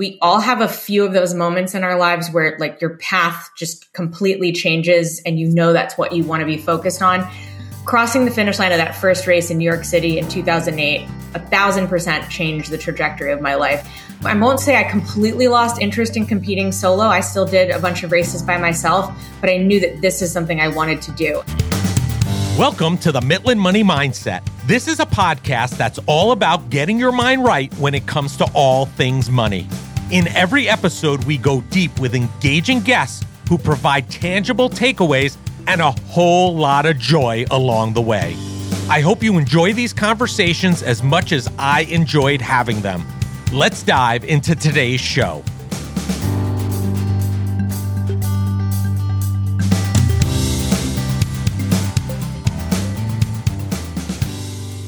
we all have a few of those moments in our lives where like your path just completely changes and you know that's what you want to be focused on. Crossing the finish line of that first race in New York City in 2008, a thousand percent changed the trajectory of my life. I won't say I completely lost interest in competing solo. I still did a bunch of races by myself, but I knew that this is something I wanted to do. Welcome to the Mitlin Money Mindset. This is a podcast that's all about getting your mind right when it comes to all things money. In every episode, we go deep with engaging guests who provide tangible takeaways and a whole lot of joy along the way. I hope you enjoy these conversations as much as I enjoyed having them. Let's dive into today's show.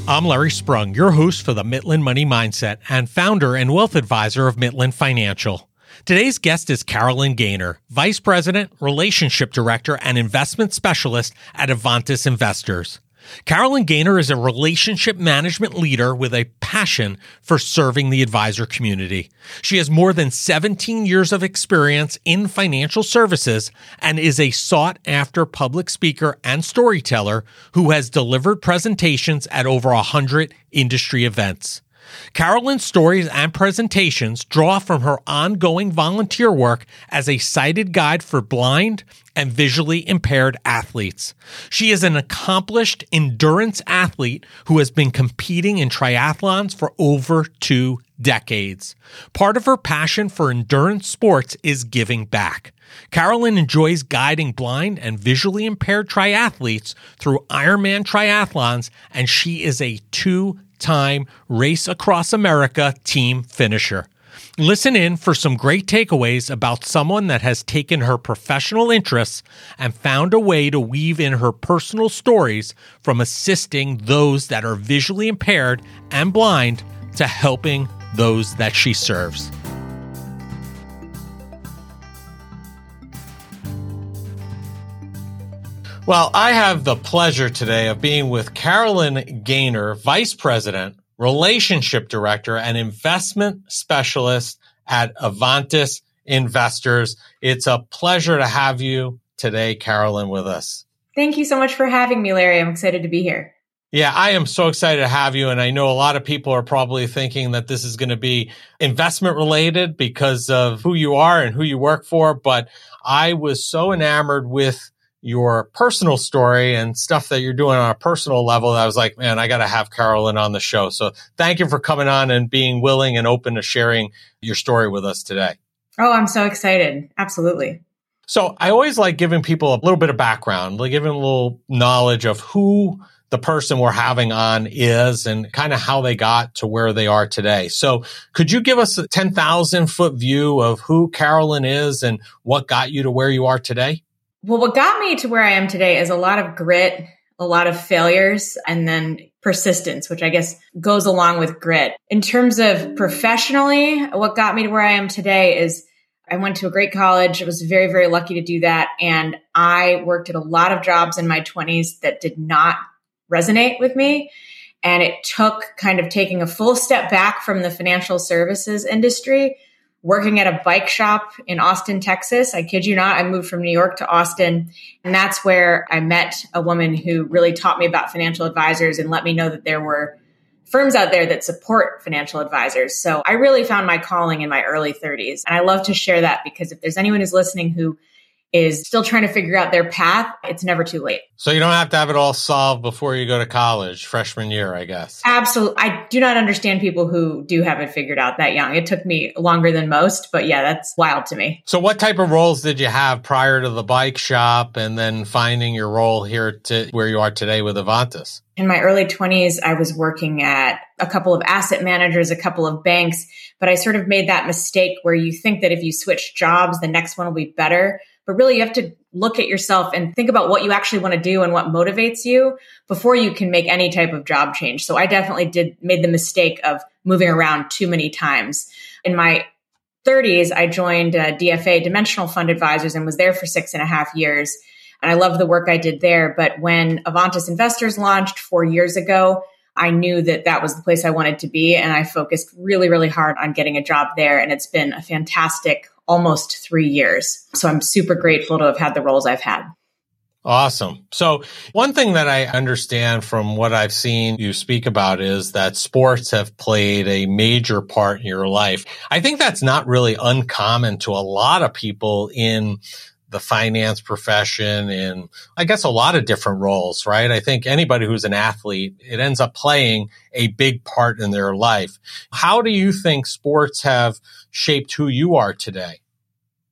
I'm Larry Sprung, your host for the Mitlin Money Mindset and founder and wealth advisor of Mitlin Financial. Today's guest is Caroline Gaynor, Vice President, Relationship Director, and Investment Specialist at Avantis Investors. Caroline Gaynor is a relationship management leader with a passion for serving the advisor community. She has more than 17 years of experience in financial services and is a sought after public speaker and storyteller who has delivered presentations at over 100 industry events. Caroline's stories and presentations draw from her ongoing volunteer work as a sighted guide for blind and visually impaired athletes. She is an accomplished endurance athlete who has been competing in triathlons for over two decades. Part of her passion for endurance sports is giving back. Caroline enjoys guiding blind and visually impaired triathletes through Ironman triathlons, and she is a two time Race Across America team finisher. Listen in for some great takeaways about someone that has taken her professional interests and found a way to weave in her personal stories from assisting those that are visually impaired and blind to helping those that she serves. Well, I have the pleasure today of being with Caroline Gaynor, Vice President, Relationship Director, and Investment Specialist at Avantis Investors. It's a pleasure to have you today, Caroline, with us. Thank you so much for having me, Larry. I'm excited to be here. Yeah, I am so excited to have you. And I know a lot of people are probably thinking that this is going to be investment related because of who you are and who you work for. But I was so enamored with your personal story and stuff that you're doing on a personal level. I was like, man, I got to have Caroline on the show. So thank you for coming on and being willing and open to sharing your story with us today. Oh, I'm so excited. Absolutely. So I always like giving people a little bit of background, like giving a little knowledge of who the person we're having on is and kind of how they got to where they are today. So could you give us a 10,000 foot view of who Caroline is and what got you to where you are today? Well, what got me to where I am today is a lot of grit, a lot of failures, and then persistence, which I guess goes along with grit. In terms of professionally, what got me to where I am today is I went to a great college. I was very, very lucky to do that. And I worked at a lot of jobs in my 20s that did not resonate with me. And it took kind of taking a full step back from the financial services industry working at a bike shop in Austin, Texas. I kid you not, I moved from New York to Austin. And that's where I met a woman who really taught me about financial advisors and let me know that there were firms out there that support financial advisors. So I really found my calling in my early 30s. And I love to share that because if there's anyone who's listening who is still trying to figure out their path, it's never too late. So you don't have to have it all solved before you go to college, freshman year, I guess. Absolutely. I do not understand people who do have it figured out that young. It took me longer than most, but yeah, that's wild to me. So what type of roles did you have prior to the bike shop and then finding your role here to where you are today with Avantis? In my early 20s, I was working at a couple of asset managers, a couple of banks, but I sort of made that mistake where you think that if you switch jobs, the next one will be better but really you have to look at yourself and think about what you actually want to do and what motivates you before you can make any type of job change. So I definitely did made the mistake of moving around too many times. In my 30s, I joined uh, DFA Dimensional Fund Advisors and was there for six and a half years. And I loved the work I did there. But when Avantis Investors launched four years ago, I knew that that was the place I wanted to be. And I focused really, really hard on getting a job there. And it's been a fantastic almost three years. So I'm super grateful to have had the roles I've had. Awesome. So one thing that I understand from what I've seen you speak about is that sports have played a major part in your life. I think that's not really uncommon to a lot of people in the finance profession in, I guess, a lot of different roles, right? I think anybody who's an athlete, it ends up playing a big part in their life. How do you think sports have shaped who you are today?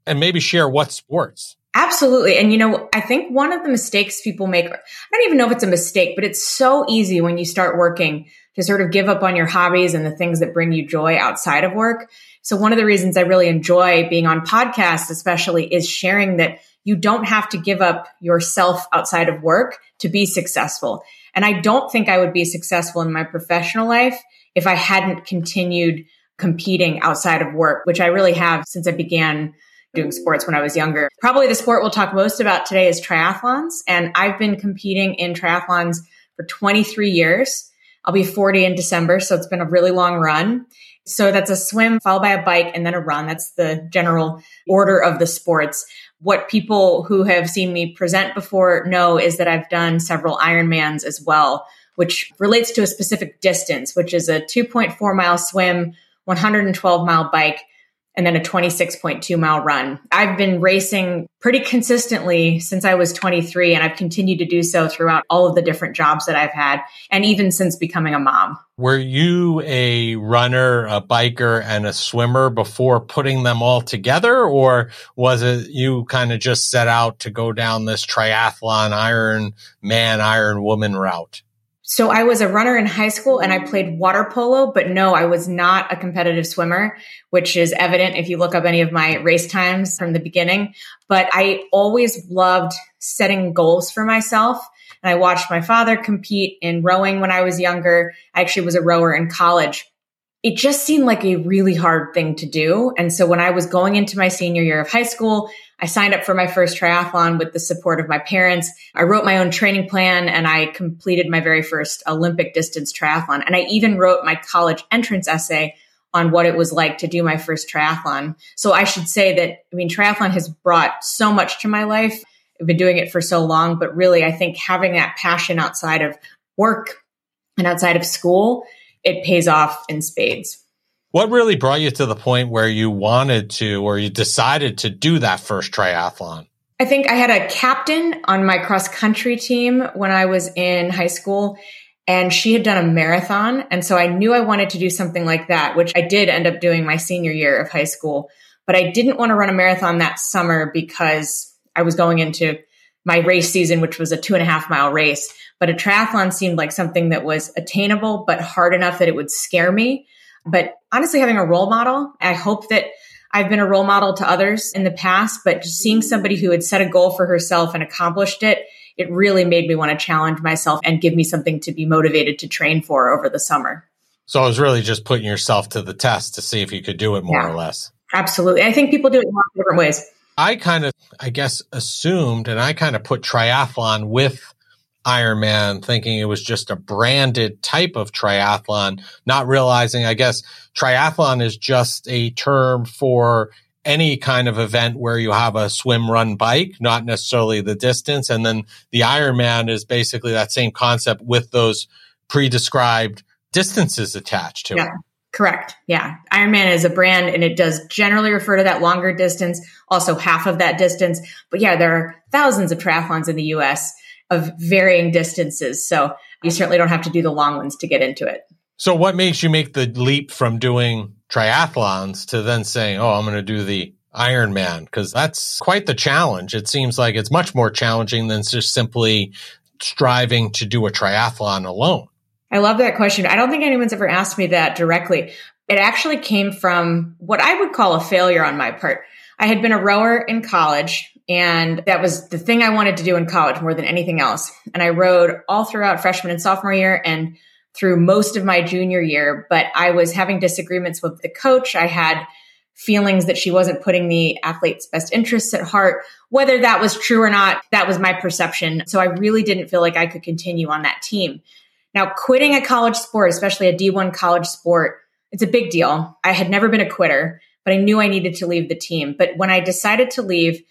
And maybe share what sports. Absolutely. And you know, I think one of the mistakes people make, I don't even know if it's a mistake, but it's so easy when you start working to sort of give up on your hobbies and the things that bring you joy outside of work. So one of the reasons I really enjoy being on podcasts, especially is sharing that you don't have to give up yourself outside of work to be successful. And I don't think I would be successful in my professional life if I hadn't continued competing outside of work, which I really have since I began doing sports when I was younger. Probably the sport we'll talk most about today is triathlons. And I've been competing in triathlons for 23 years. I'll be 40 in December. So it's been a really long run. So that's a swim followed by a bike and then a run. That's the general order of the sports. What people who have seen me present before know is that I've done several Ironmans as well, which relates to a specific distance, which is a 2.4 mile swim, 112 mile bike, and then a 26.2 mile run. I've been racing pretty consistently since I was 23 and I've continued to do so throughout all of the different jobs that I've had and even since becoming a mom. Were you a runner, a biker and a swimmer before putting them all together or was it you kind of just set out to go down this triathlon iron man iron woman route? So I was a runner in high school and I mm. played water polo, but no, I was not a competitive swimmer, which is evident if you look up any of my race times from the beginning. But I always loved setting goals for myself. And I watched my father compete in rowing when I was younger. I actually was a rower in college it just seemed like a really hard thing to do. And so when I was going into my senior year of high school, I signed up for my first triathlon with the support of my parents. I wrote my own training plan and I completed my very first Olympic distance triathlon. And I even wrote my college entrance essay on what it was like to do my first triathlon. So I should say that, I mean, triathlon has brought so much to my life. I've been doing it for so long, but really I think having that passion outside of work and outside of school it pays off in spades. What really brought you to the point where you wanted to or you decided to do that first triathlon? I think I had a captain on my cross country team when I was in high school and she had done a marathon. And so I knew I wanted to do something like that, which I did end up doing my senior year of high school. But I didn't want to run a marathon that summer because I was going into my race season, which was a two and a half mile race. But a triathlon seemed like something that was attainable, but hard enough that it would scare me. But honestly, having a role model, I hope that I've been a role model to others in the past, but just seeing somebody who had set a goal for herself and accomplished it, it really made me want to challenge myself and give me something to be motivated to train for over the summer. So it was really just putting yourself to the test to see if you could do it more yeah, or less. Absolutely. I think people do it in lots of different ways. I kind of, I guess, assumed and I kind of put triathlon with Ironman, thinking it was just a branded type of triathlon, not realizing, I guess, triathlon is just a term for any kind of event where you have a swim, run, bike, not necessarily the distance. And then the Ironman is basically that same concept with those pre-described distances attached to yeah. it. Correct. Yeah. Ironman is a brand and it does generally refer to that longer distance, also half of that distance. But yeah, there are thousands of triathlons in the US of varying distances. So you certainly don't have to do the long ones to get into it. So what makes you make the leap from doing triathlons to then saying, "Oh, I'm going to do the Ironman"? Because that's quite the challenge. It seems like it's much more challenging than just simply striving to do a triathlon alone. I love that question. I don't think anyone's ever asked me that directly. It actually came from what I would call a failure on my part. I had been a rower in college and that was the thing I wanted to do in college more than anything else. And I rowed all throughout freshman and sophomore year and through most of my junior year, but I was having disagreements with the coach. I had feelings that she wasn't putting the athlete's best interests at heart. Whether that was true or not, that was my perception. So I really didn't feel like I could continue on that team. Now, quitting a college sport, especially a D1 college sport, it's a big deal. I had never been a quitter, but I knew I needed to leave the team. But when I decided to leave,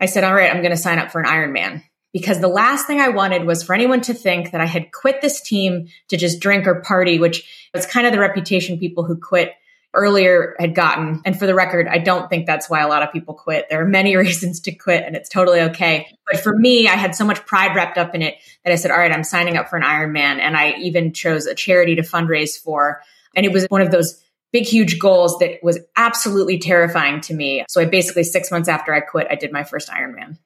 I said, all right, I'm going to sign up for an Ironman because the last thing I wanted was for anyone to think that I had quit this team to just drink or party, which was kind of the reputation people who quit earlier had gotten. And for the record, I don't think that's why a lot of people quit. There are many reasons to quit and it's totally okay. But for me, I had so much pride wrapped up in it that I said, all right, I'm signing up for an Ironman. And I even chose a charity to fundraise for. And it was one of those big, huge goals that was absolutely terrifying to me. So I basically, six months after I quit, I did my first Ironman.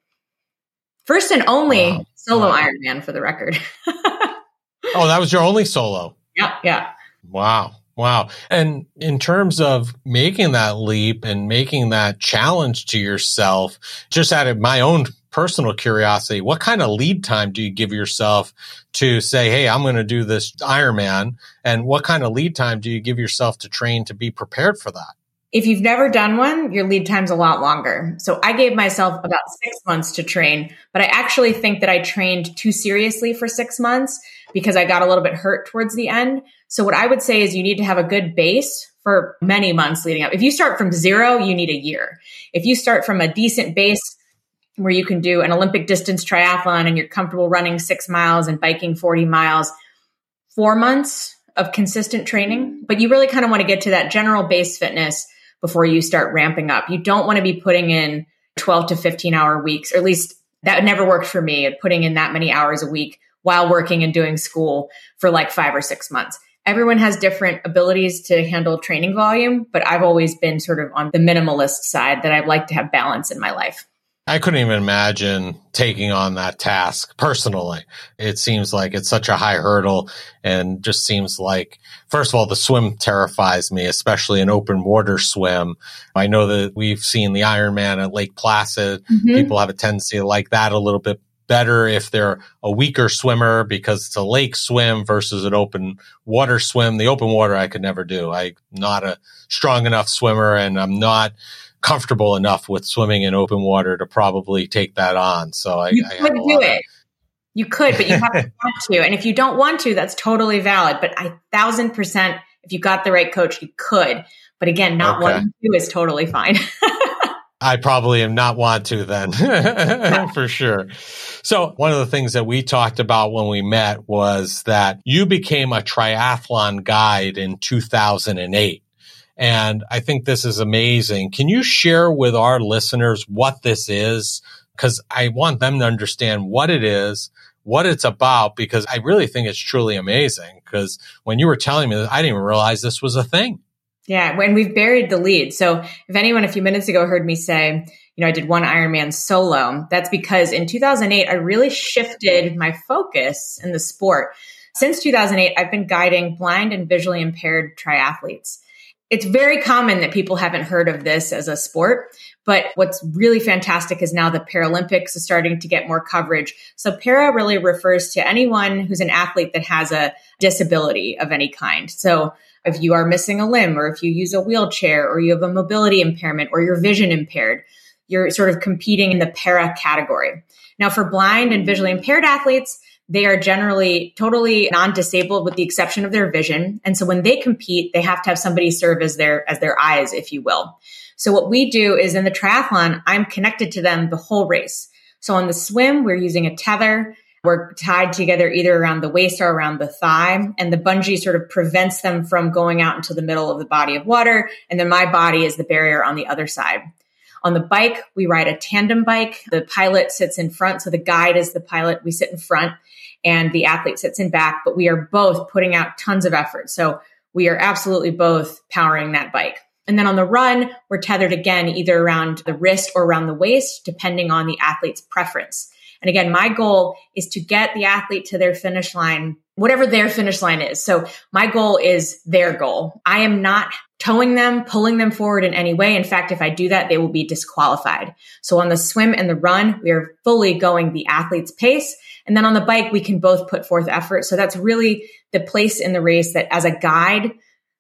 First and only wow. solo wow. Ironman for the record. oh, that was your only solo? Yeah. Yeah. Wow. Wow. And in terms of making that leap and making that challenge to yourself, just out of my own personal curiosity, what kind of lead time do you give yourself to say, Hey, I'm going to do this Ironman? And what kind of lead time do you give yourself to train to be prepared for that? If you've never done one, your lead time's a lot longer. So I gave myself about six months to train, but I actually think that I trained too seriously for six months because I got a little bit hurt towards the end. So what I would say is you need to have a good base for many months leading up. If you start from zero, you need a year. If you start from a decent base where you can do an Olympic distance triathlon and you're comfortable running six miles and biking 40 miles, four months of consistent training, but you really kind of want to get to that general base fitness before you start ramping up. You don't want to be putting in 12 to 15 hour weeks, or at least that never worked for me, putting in that many hours a week while working and doing school for like five or six months everyone has different abilities to handle training volume, but I've always been sort of on the minimalist side that I'd like to have balance in my life. I couldn't even imagine taking on that task personally. It seems like it's such a high hurdle and just seems like, first of all, the swim terrifies me, especially an open water swim. I know that we've seen the Ironman at Lake Placid. Mm-hmm. People have a tendency to like that a little bit better if they're a weaker swimmer because it's a lake swim versus an open water swim. The open water I could never do. I'm not a strong enough swimmer and I'm not comfortable enough with swimming in open water to probably take that on. So I, you I could do it. Of- you could, but you have to want to. And if you don't want to, that's totally valid. But I thousand percent, if you got the right coach, you could. But again, not okay. wanting to is totally fine. I probably am not want to then for sure. So one of the things that we talked about when we met was that you became a triathlon guide in 2008. And I think this is amazing. Can you share with our listeners what this is? Cause I want them to understand what it is, what it's about, because I really think it's truly amazing. Cause when you were telling me I didn't even realize this was a thing. Yeah, when we've buried the lead. So if anyone a few minutes ago heard me say, you know, I did one Ironman solo, that's because in 2008, I really shifted my focus in the sport. Since 2008, I've been guiding blind and visually impaired triathletes. It's very common that people haven't heard of this as a sport, but what's really fantastic is now the Paralympics is starting to get more coverage. So para really refers to anyone who's an athlete that has a disability of any kind. So if you are missing a limb or if you use a wheelchair or you have a mobility impairment or your vision impaired, you're sort of competing in the para category. Now, for blind and visually impaired athletes, they are generally totally non-disabled with the exception of their vision. And so when they compete, they have to have somebody serve as their, as their eyes, if you will. So what we do is in the triathlon, I'm connected to them the whole race. So on the swim, we're using a tether we're tied together either around the waist or around the thigh. And the bungee sort of prevents them from going out into the middle of the body of water. And then my body is the barrier on the other side. On the bike, we ride a tandem bike. The pilot sits in front. So the guide is the pilot. We sit in front and the athlete sits in back, but we are both putting out tons of effort. So we are absolutely both powering that bike. And then on the run, we're tethered again, either around the wrist or around the waist, depending on the athlete's preference. And again, my goal is to get the athlete to their finish line, whatever their finish line is. So my goal is their goal. I am not towing them, pulling them forward in any way. In fact, if I do that, they will be disqualified. So on the swim and the run, we are fully going the athlete's pace. And then on the bike, we can both put forth effort. So that's really the place in the race that as a guide,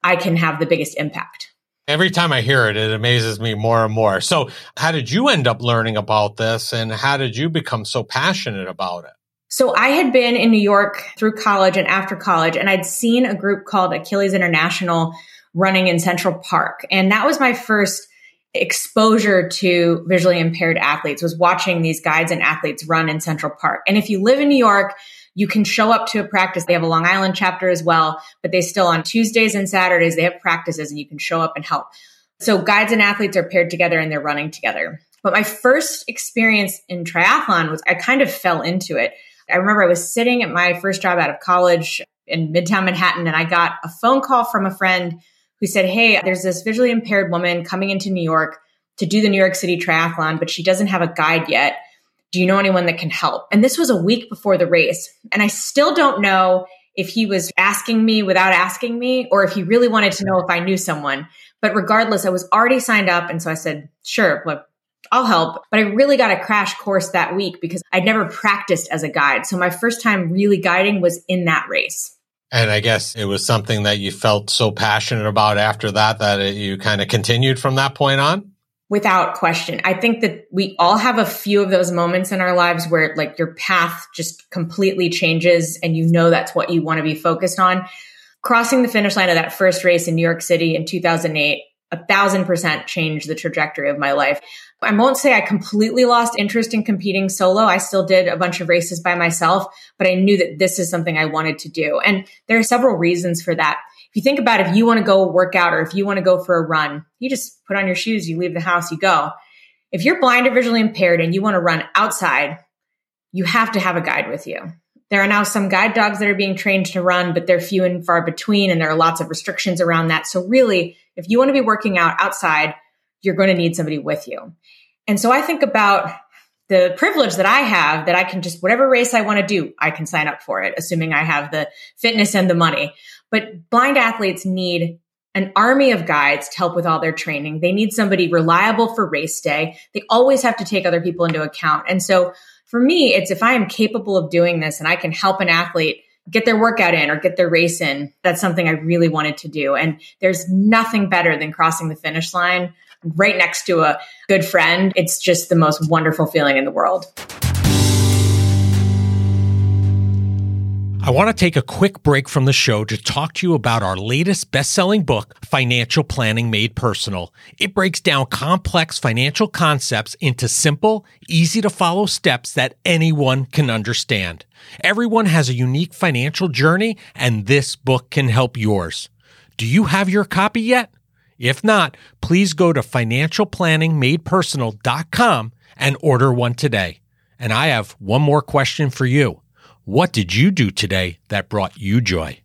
I can have the biggest impact. Every time I hear it, it amazes me more and more. So, how did you end up learning about this and how did you become so passionate about it? So I had been in New York through college and after college, and I'd seen a group called Achilles International running in Central Park. And that was my first exposure to visually impaired athletes was watching these guides and athletes run in Central Park. And if you live in New York, you can show up to a practice. They have a Long Island chapter as well, but they still on Tuesdays and Saturdays, they have practices and you can show up and help. So guides and athletes are paired together and they're running together. But my first experience in triathlon was I kind of fell into it. I remember I was sitting at my first job out of college in Midtown Manhattan and I got a phone call from a friend who said, Hey, there's this visually impaired woman coming into New York to do the New York City Triathlon, but she doesn't have a guide yet. Do you know anyone that can help? And this was a week before the race. And I still don't know if he was asking me without asking me or if he really wanted to know if I knew someone. But regardless, I was already signed up. And so I said, sure, well, I'll help. But I really got a crash course that week because I'd never practiced as a guide. So my first time really guiding was in that race. And I guess it was something that you felt so passionate about after that that it, you kind of continued from that point on? Without question. I think that we all have a few of those moments in our lives where like your path just completely changes and you know that's what you want to be focused on. Crossing the finish line of that first race in New York City in 2008 a thousand percent changed the trajectory of my life. I won't say I completely lost interest in competing solo. I still did a bunch of races by myself, but I knew that this is something I wanted to do. And there are several reasons for that. If you think about if you want to go work out or if you want to go for a run, you just put on your shoes, you leave the house, you go. If you're blind or visually impaired and you want to run outside, you have to have a guide with you. There are now some guide dogs that are being trained to run, but they're few and far between, and there are lots of restrictions around that. So, really, if you want to be working out outside, you're going to need somebody with you. And so I think about the privilege that I have that I can just, whatever race I want to do, I can sign up for it, assuming I have the fitness and the money. But blind athletes need an army of guides to help with all their training. They need somebody reliable for race day. They always have to take other people into account. And so for me, it's if I am capable of doing this and I can help an athlete get their workout in or get their race in, that's something I really wanted to do. And there's nothing better than crossing the finish line right next to a good friend. It's just the most wonderful feeling in the world. I want to take a quick break from the show to talk to you about our latest best selling book, Financial Planning Made Personal. It breaks down complex financial concepts into simple, easy to follow steps that anyone can understand. Everyone has a unique financial journey, and this book can help yours. Do you have your copy yet? If not, please go to financialplanningmadepersonal.com and order one today. And I have one more question for you. What did you do today that brought you joy?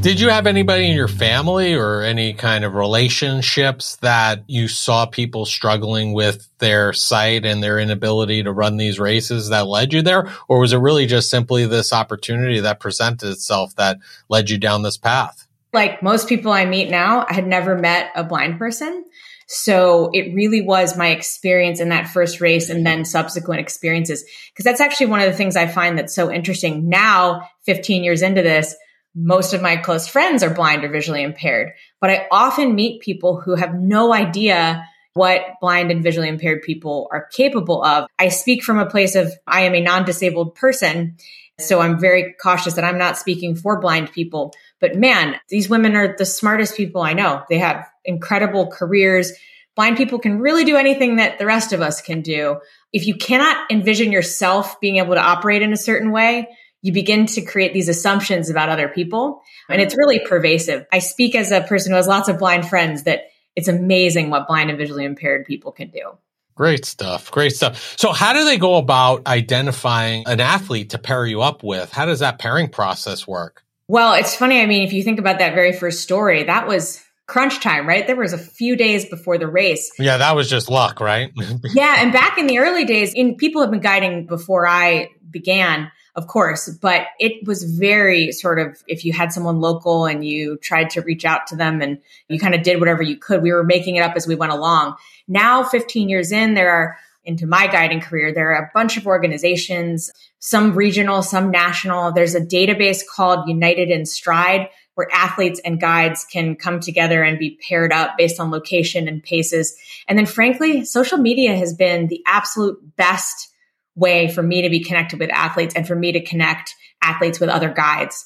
Did you have anybody in your family or any kind of relationships that you saw people struggling with their sight and their inability to run these races that led you there? Or was it really just simply this opportunity that presented itself that led you down this path? Like most people I meet now, I had never met a blind person. So it really was my experience in that first race and then subsequent experiences. Cause that's actually one of the things I find that's so interesting. Now, 15 years into this, most of my close friends are blind or visually impaired, but I often meet people who have no idea what blind and visually impaired people are capable of. I speak from a place of I am a non disabled person. So I'm very cautious that I'm not speaking for blind people. But man, these women are the smartest people I know. They have incredible careers. Blind people can really do anything that the rest of us can do. If you cannot envision yourself being able to operate in a certain way, you begin to create these assumptions about other people. And it's really pervasive. I speak as a person who has lots of blind friends that it's amazing what blind and visually impaired people can do. Great stuff. Great stuff. So how do they go about identifying an athlete to pair you up with? How does that pairing process work? Well, it's funny. I mean, if you think about that very first story, that was crunch time, right? There was a few days before the race. Yeah, that was just luck, right? yeah, and back in the early days, in people have been guiding before I began, of course, but it was very sort of if you had someone local and you tried to reach out to them and you kind of did whatever you could, we were making it up as we went along. Now, 15 years in, there are into my guiding career, there are a bunch of organizations, some regional, some national. There's a database called United in Stride where athletes and guides can come together and be paired up based on location and paces. And then frankly, social media has been the absolute best way for me to be connected with athletes and for me to connect athletes with other guides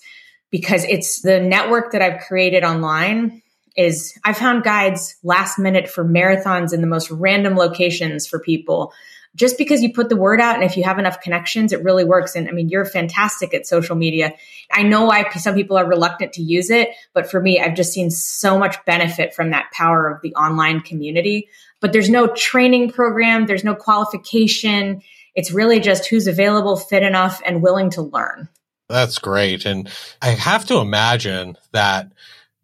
because it's the network that I've created online is I found guides last minute for marathons in the most random locations for people. Just because you put the word out and if you have enough connections, it really works. And I mean, you're fantastic at social media. I know why some people are reluctant to use it, but for me, I've just seen so much benefit from that power of the online community. But there's no training program, there's no qualification. It's really just who's available, fit enough, and willing to learn. That's great. And I have to imagine that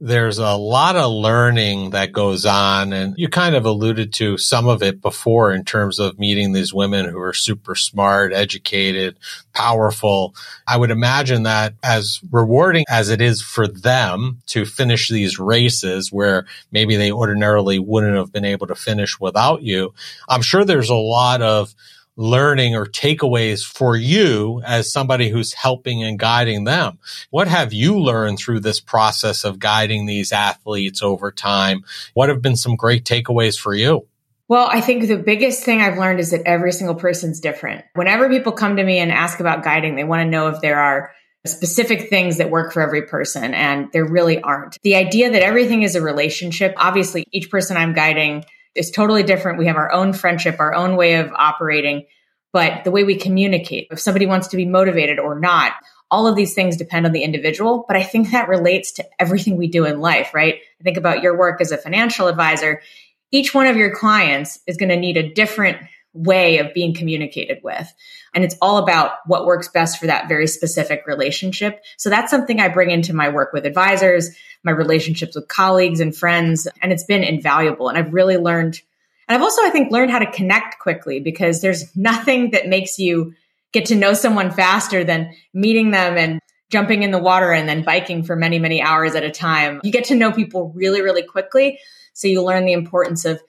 there's a lot of learning that goes on. And you kind of alluded to some of it before in terms of meeting these women who are super smart, educated, powerful. I would imagine that as rewarding as it is for them to finish these races where maybe they ordinarily wouldn't have been able to finish without you, I'm sure there's a lot of learning or takeaways for you as somebody who's helping and guiding them? What have you learned through this process of guiding these athletes over time? What have been some great takeaways for you? Well, I think the biggest thing I've learned is that every single person's different. Whenever people come to me and ask about guiding, they want to know if there are specific things that work for every person, and there really aren't. The idea that everything is a relationship, obviously, each person I'm guiding is totally different. We have our own friendship, our own way of operating, but the way we communicate, if somebody wants to be motivated or not, all of these things depend on the individual. But I think that relates to everything we do in life, right? I think about your work as a financial advisor. Each one of your clients is going to need a different way of being communicated with. And it's all about what works best for that very specific relationship. So that's something I bring into my work with advisors, my relationships with colleagues and friends. And it's been invaluable. And I've really learned, and I've also, I think, learned how to connect quickly because there's nothing that makes you get to know someone faster than meeting them and jumping in the water and then biking for many, many hours at a time. You get to know people really, really quickly. So you learn the importance of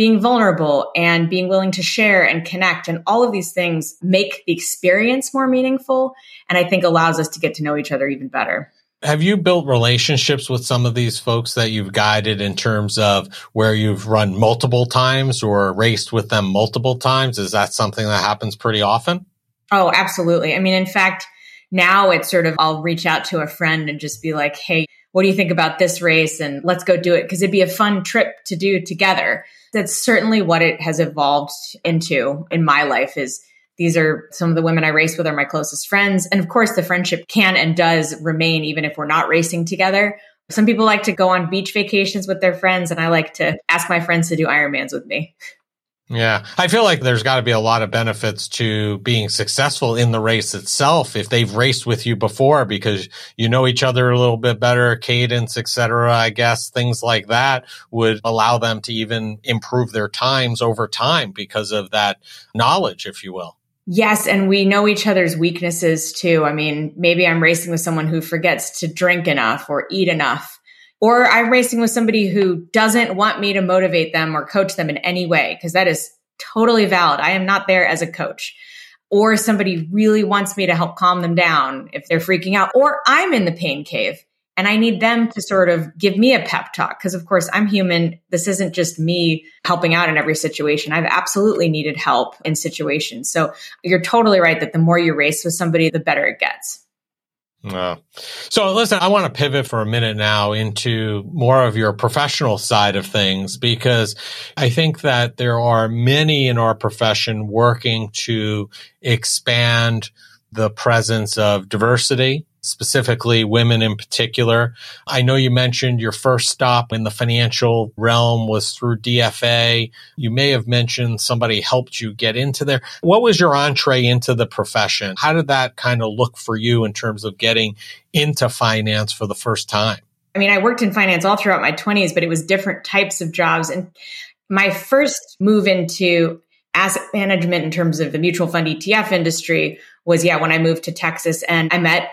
being vulnerable and being willing to share and connect. And all of these things make the experience more meaningful. And I think allows us to get to know each other even better. Have you built relationships with some of these folks that you've guided in terms of where you've run multiple times or raced with them multiple times? Is that something that happens pretty often? Oh, absolutely. I mean, in fact, now it's sort of I'll reach out to a friend and just be like, hey, what do you think about this race? And let's go do it because it'd be a fun trip to do together that's certainly what it has evolved into in my life is these are some of the women I race with are my closest friends. And of course, the friendship can and does remain even if we're not racing together. Some people like to go on beach vacations with their friends, and I like to ask my friends to do Ironmans with me. Yeah. I feel like there's got to be a lot of benefits to being successful in the race itself if they've raced with you before because you know each other a little bit better, cadence, etc. I guess things like that would allow them to even improve their times over time because of that knowledge, if you will. Yes, and we know each other's weaknesses too. I mean, maybe I'm racing with someone who forgets to drink enough or eat enough or I'm racing with somebody who doesn't want me to motivate them or coach them in any way, because that is totally valid. I am not there as a coach. Or somebody really wants me to help calm them down if they're freaking out, or I'm in the pain cave and I need them to sort of give me a pep talk. Because, of course, I'm human. This isn't just me helping out in every situation. I've absolutely needed help in situations. So you're totally right that the more you race with somebody, the better it gets. Uh, so listen, I want to pivot for a minute now into more of your professional side of things because I think that there are many in our profession working to expand the presence of diversity specifically women in particular. I know you mentioned your first stop in the financial realm was through DFA. You may have mentioned somebody helped you get into there. What was your entree into the profession? How did that kind of look for you in terms of getting into finance for the first time? I mean, I worked in finance all throughout my 20s, but it was different types of jobs. And my first move into asset management in terms of the mutual fund ETF industry was, yeah, when I moved to Texas and I met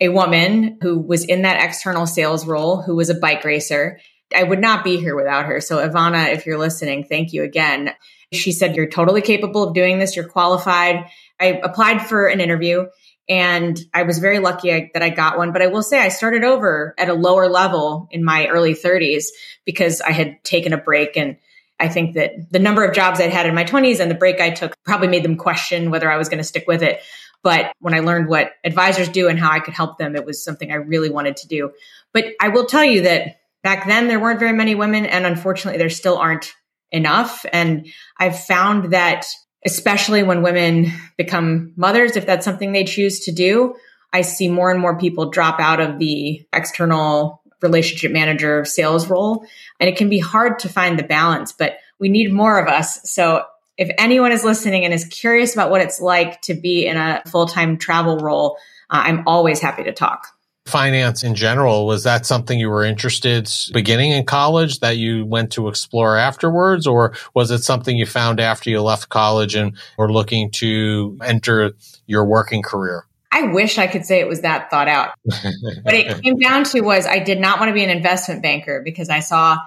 a woman who was in that external sales role, who was a bike racer. I would not be here without her. So, Ivana, if you're listening, thank you again. She said, You're totally capable of doing this. You're qualified. I applied for an interview and I was very lucky that I got one. But I will say I started over at a lower level in my early 30s because I had taken a break and I think that the number of jobs I'd had in my 20s and the break I took probably made them question whether I was going to stick with it. But when I learned what advisors do and how I could help them, it was something I really wanted to do. But I will tell you that back then there weren't very many women, and unfortunately, there still aren't enough. And I've found that, especially when women become mothers, if that's something they choose to do, I see more and more people drop out of the external relationship manager sales role. And it can be hard to find the balance, but we need more of us. So if anyone is listening and is curious about what it's like to be in a full time travel role, uh, I'm always happy to talk. Finance in general, was that something you were interested beginning in college that you went to explore afterwards? Or was it something you found after you left college and were looking to enter your working career? I wish I could say it was that thought out. what it came down to was I did not want to be an investment banker because I saw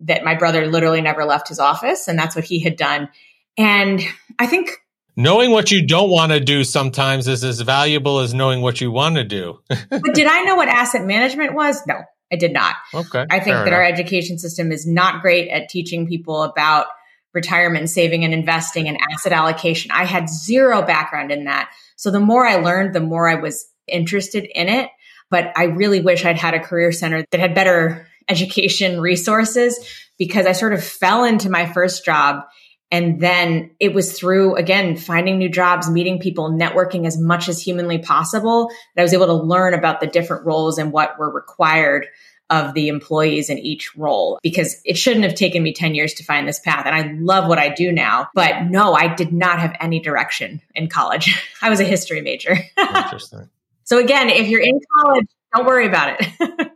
that my brother literally never left his office and that's what he had done. And I think knowing what you don't want to do sometimes is as valuable as knowing what you want to do. but did I know what asset management was? No, I did not. Okay. I think that enough. our education system is not great at teaching people about retirement saving and investing and asset allocation. I had zero background in that. So the more I learned, the more I was interested in it. But I really wish I'd had a career center that had better education resources because I sort of fell into my first job. And then it was through, again, finding new jobs, meeting people, networking as much as humanly possible that I was able to learn about the different roles and what were required of the employees in each role because it shouldn't have taken me 10 years to find this path. And I love what I do now. But no, I did not have any direction in college. I was a history major. Interesting. so again, if you're in college, don't worry about it.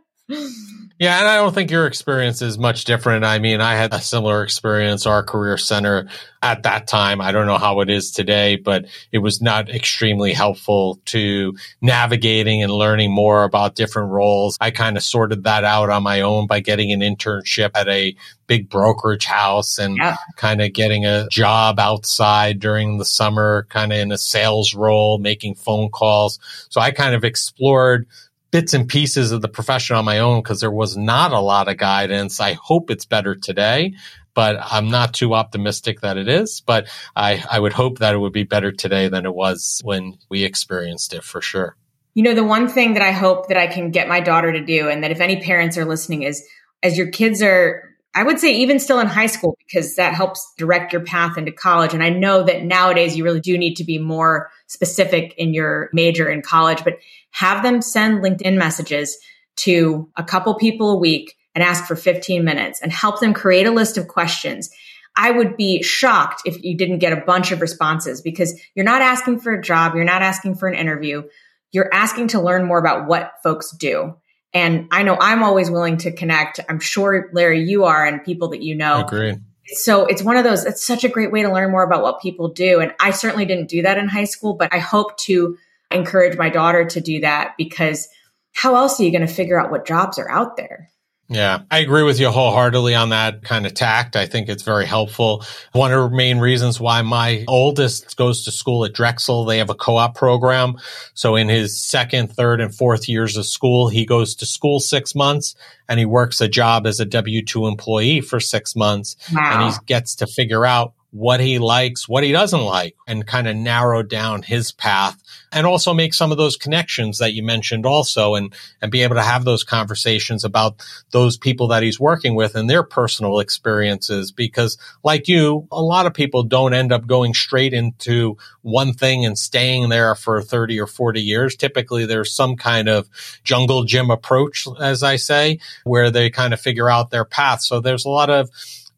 Yeah, and I don't think your experience is much different. I mean, I had a similar experience. Our career center at that time, I don't know how it is today, but it was not extremely helpful to navigating and learning more about different roles. I kind of sorted that out on my own by getting an internship at a big brokerage house and yeah. kind of getting a job outside during the summer, kind of in a sales role, making phone calls. So I kind of explored bits and pieces of the profession on my own because there was not a lot of guidance. I hope it's better today, but I'm not too optimistic that it is. But I, I would hope that it would be better today than it was when we experienced it for sure. You know, the one thing that I hope that I can get my daughter to do, and that if any parents are listening, is as your kids are I would say even still in high school because that helps direct your path into college. And I know that nowadays you really do need to be more specific in your major in college, but have them send LinkedIn messages to a couple people a week and ask for 15 minutes and help them create a list of questions. I would be shocked if you didn't get a bunch of responses because you're not asking for a job. You're not asking for an interview. You're asking to learn more about what folks do. And I know I'm always willing to connect. I'm sure, Larry, you are and people that you know. Agreed. So it's one of those, it's such a great way to learn more about what people do. And I certainly didn't do that in high school, but I hope to encourage my daughter to do that because how else are you going to figure out what jobs are out there? Yeah, I agree with you wholeheartedly on that kind of tact. I think it's very helpful. One of the main reasons why my oldest goes to school at Drexel, they have a co-op program. So in his second, third, and fourth years of school, he goes to school six months and he works a job as a W-2 employee for six months. Wow. And he gets to figure out what he likes, what he doesn't like, and kind of narrow down his path and also make some of those connections that you mentioned also and, and be able to have those conversations about those people that he's working with and their personal experiences. Because like you, a lot of people don't end up going straight into one thing and staying there for 30 or 40 years. Typically there's some kind of jungle gym approach, as I say, where they kind of figure out their path. So there's a lot of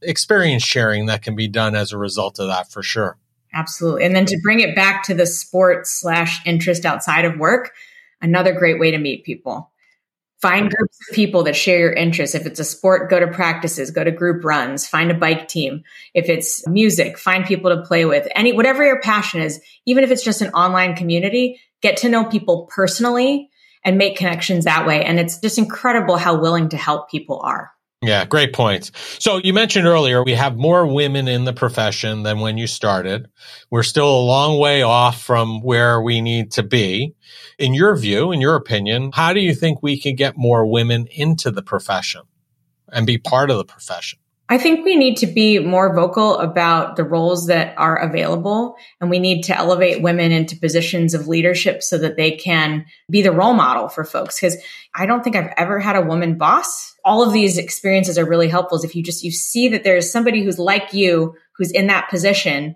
experience sharing that can be done as a result of that for sure. Absolutely. And then to bring it back to the sport slash interest outside of work, another great way to meet people. Find groups of people that share your interests. If it's a sport, go to practices, go to group runs, find a bike team. If it's music, find people to play with. Any whatever your passion is, even if it's just an online community, get to know people personally and make connections that way. And it's just incredible how willing to help people are. Yeah, great points. So you mentioned earlier we have more women in the profession than when you started. We're still a long way off from where we need to be. In your view, in your opinion, how do you think we can get more women into the profession and be part of the profession? I think we need to be more vocal about the roles that are available and we need to elevate women into positions of leadership so that they can be the role model for folks. Cause I don't think I've ever had a woman boss. All of these experiences are really helpful if you just, you see that there's somebody who's like you, who's in that position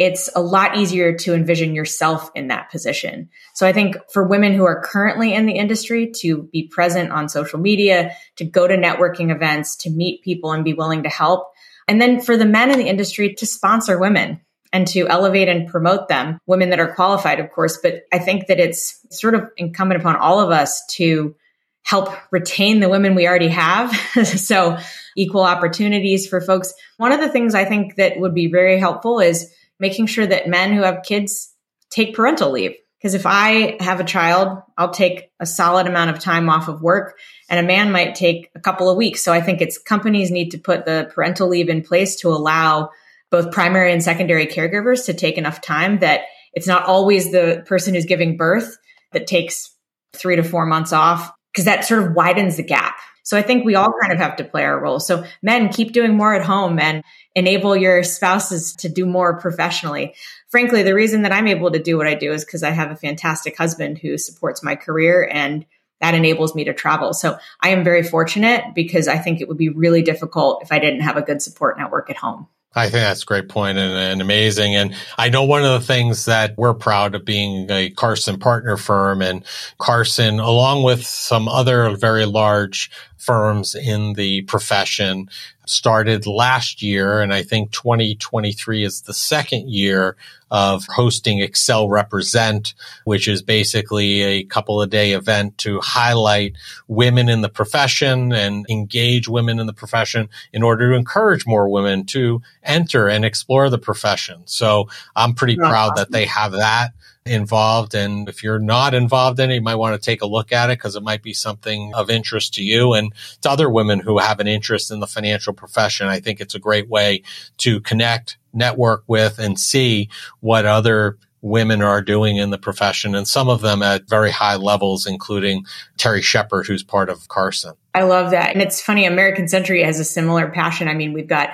it's a lot easier to envision yourself in that position. So I think for women who are currently in the industry to be present on social media, to go to networking events, to meet people and be willing to help. And then for the men in the industry to sponsor women and to elevate and promote them, women that are qualified, of course. But I think that it's sort of incumbent upon all of us to help retain the women we already have. so equal opportunities for folks. One of the things I think that would be very helpful is making sure that men who have kids take parental leave. Because if I have a child, I'll take a solid amount of time off of work and a man might take a couple of weeks. So I think it's companies need to put the parental leave in place to allow both primary and secondary caregivers to take enough time that it's not always the person who's giving birth that takes three to four months off because that sort of widens the gap. So I think we all kind of have to play our role. So men keep doing more at home and enable your spouses to do more professionally. Frankly, the reason that I'm able to do what I do is because I have a fantastic husband who supports my career and that enables me to travel. So I am very fortunate because I think it would be really difficult if I didn't have a good support network at home. I think that's a great point and, and, amazing. And I know one of the things that we're proud of being a Carson partner firm and Carson, along with some other very large firms in the profession, started last year. And I think 2023 is the second year of hosting Excel Represent, which is basically a couple of day event to highlight women in the profession and engage women in the profession in order to encourage more women to enter and explore the profession. So I'm pretty proud that they have that involved. And if you're not involved in it, you might want to take a look at it because it might be something of interest to you and to other women who have an interest in the financial profession. I think it's a great way to connect, network with, and see what other women are doing in the profession and some of them at very high levels, including Terry Shepard, who's part of Carson. I love that. And it's funny, American Century has a similar passion. I mean, we've got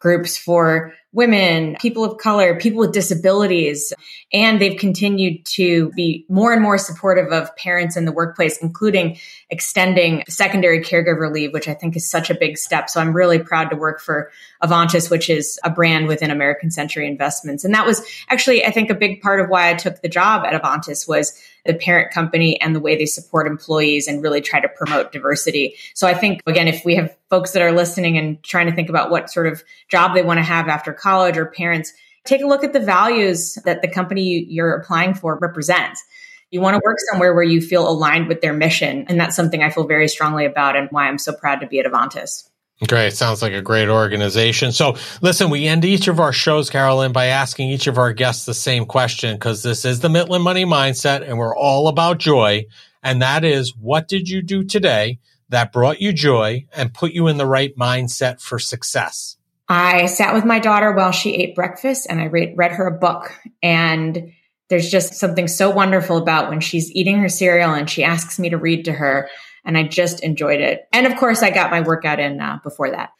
groups for women, people of color, people with disabilities. And they've continued to be more and more supportive of parents in the workplace, including extending secondary caregiver leave, which I think is such a big step. So I'm really proud to work for Avantis, which is a brand within American Century Investments. And that was actually, I think, a big part of why I took the job at Avantis was the parent company and the way they support employees and really try to promote diversity. So I think, again, if we have folks that are listening and trying to think about what sort of job they want to have after college or parents, take a look at the values that the company you're applying for represents. You want to work somewhere where you feel aligned with their mission. And that's something I feel very strongly about and why I'm so proud to be at Avantis. Great. Sounds like a great organization. So listen, we end each of our shows, Caroline, by asking each of our guests the same question because this is the Mitlin Money Mindset and we're all about joy. And that is, what did you do today that brought you joy and put you in the right mindset for success? I sat with my daughter while she ate breakfast and I read, read her a book. And there's just something so wonderful about when she's eating her cereal and she asks me to read to her. And I just enjoyed it. And of course, I got my workout in uh, before that.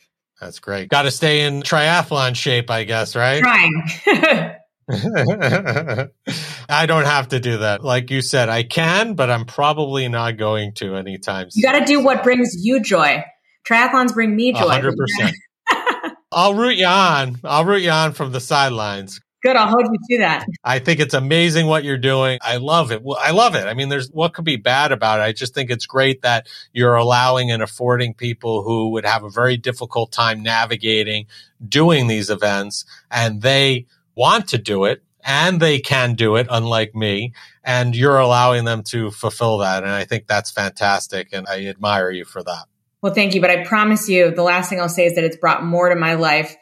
That's great. Got to stay in triathlon shape, I guess, right? Trying. I don't have to do that. Like you said, I can, but I'm probably not going to anytime soon. You got to do what brings you joy. Triathlons bring me joy. 100%. I'll root you on. I'll root you on from the sidelines. Good. I'll hold you to that. I think it's amazing what you're doing. I love it. Well, I love it. I mean, there's what could be bad about it. I just think it's great that you're allowing and affording people who would have a very difficult time navigating doing these events and they want to do it and they can do it, unlike me. And you're allowing them to fulfill that. And I think that's fantastic. And I admire you for that. Well, thank you. But I promise you, the last thing I'll say is that it's brought more to my life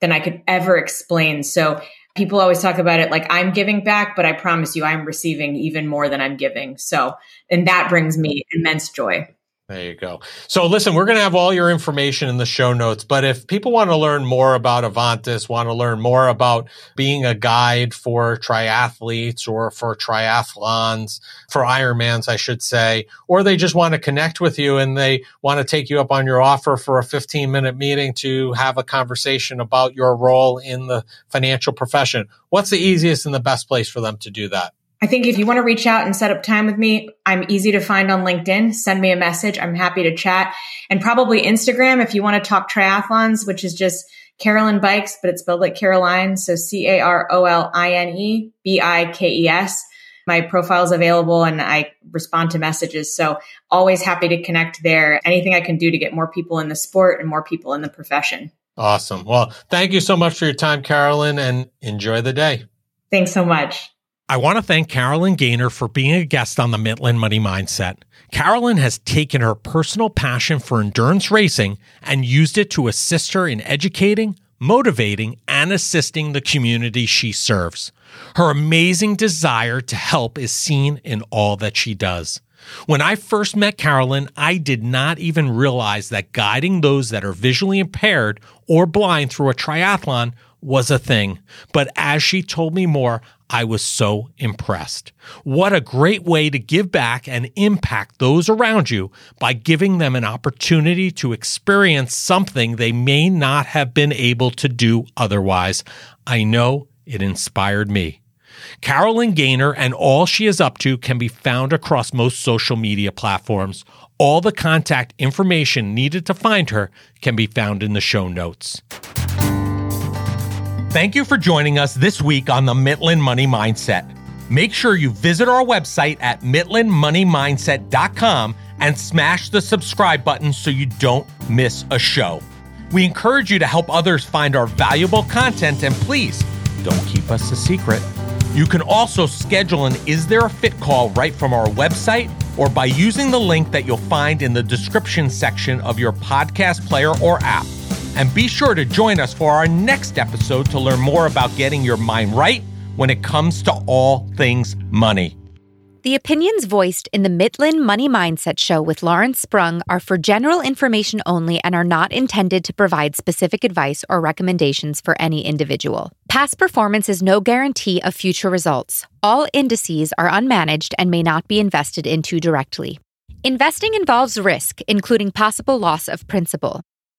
than I could ever explain. So people always talk about it like I'm giving back, but I promise you I'm receiving even more than I'm giving. So, and that brings me immense joy. There you go. So listen, we're going to have all your information in the show notes, but if people want to learn more about Avantis, want to learn more about being a guide for triathletes or for triathlons, for Ironmans, I should say, or they just want to connect with you and they want to take you up on your offer for a 15 minute meeting to have a conversation about your role in the financial profession, what's the easiest and the best place for them to do that? I think if you want to reach out and set up time with me, I'm easy to find on LinkedIn. Send me a message. I'm happy to chat. And probably Instagram if you want to talk triathlons, which is just Carolyn Bikes, but it's spelled like Caroline. So C A R O L I N E B I K E S. My profile is available and I respond to messages. So always happy to connect there. Anything I can do to get more people in the sport and more people in the profession. Awesome. Well, thank you so much for your time, Caroline, and enjoy the day. Thanks so much. I want to thank Caroline Gaynor for being a guest on the Mitlin Money Mindset. Caroline has taken her personal passion for endurance racing and used it to assist her in educating, motivating, and assisting the community she serves. Her amazing desire to help is seen in all that she does. When I first met Caroline, I did not even realize that guiding those that are visually impaired or blind through a triathlon was a thing. But as she told me more, I was so impressed. What a great way to give back and impact those around you by giving them an opportunity to experience something they may not have been able to do otherwise. I know it inspired me. Caroline Gaynor and all she is up to can be found across most social media platforms. All the contact information needed to find her can be found in the show notes. Thank you for joining us this week on the Mitlin Money Mindset. Make sure you visit our website at mitlinmoneymindset.com and smash the subscribe button so you don't miss a show. We encourage you to help others find our valuable content and please don't keep us a secret. You can also schedule an Is There a Fit call right from our website or by using the link that you'll find in the description section of your podcast player or app. And be sure to join us for our next episode to learn more about getting your mind right when it comes to all things money. The opinions voiced in the Mitlin Money Mindset Show with Lawrence Sprung are for general information only and are not intended to provide specific advice or recommendations for any individual. Past performance is no guarantee of future results. All indices are unmanaged and may not be invested into directly. Investing involves risk, including possible loss of principal.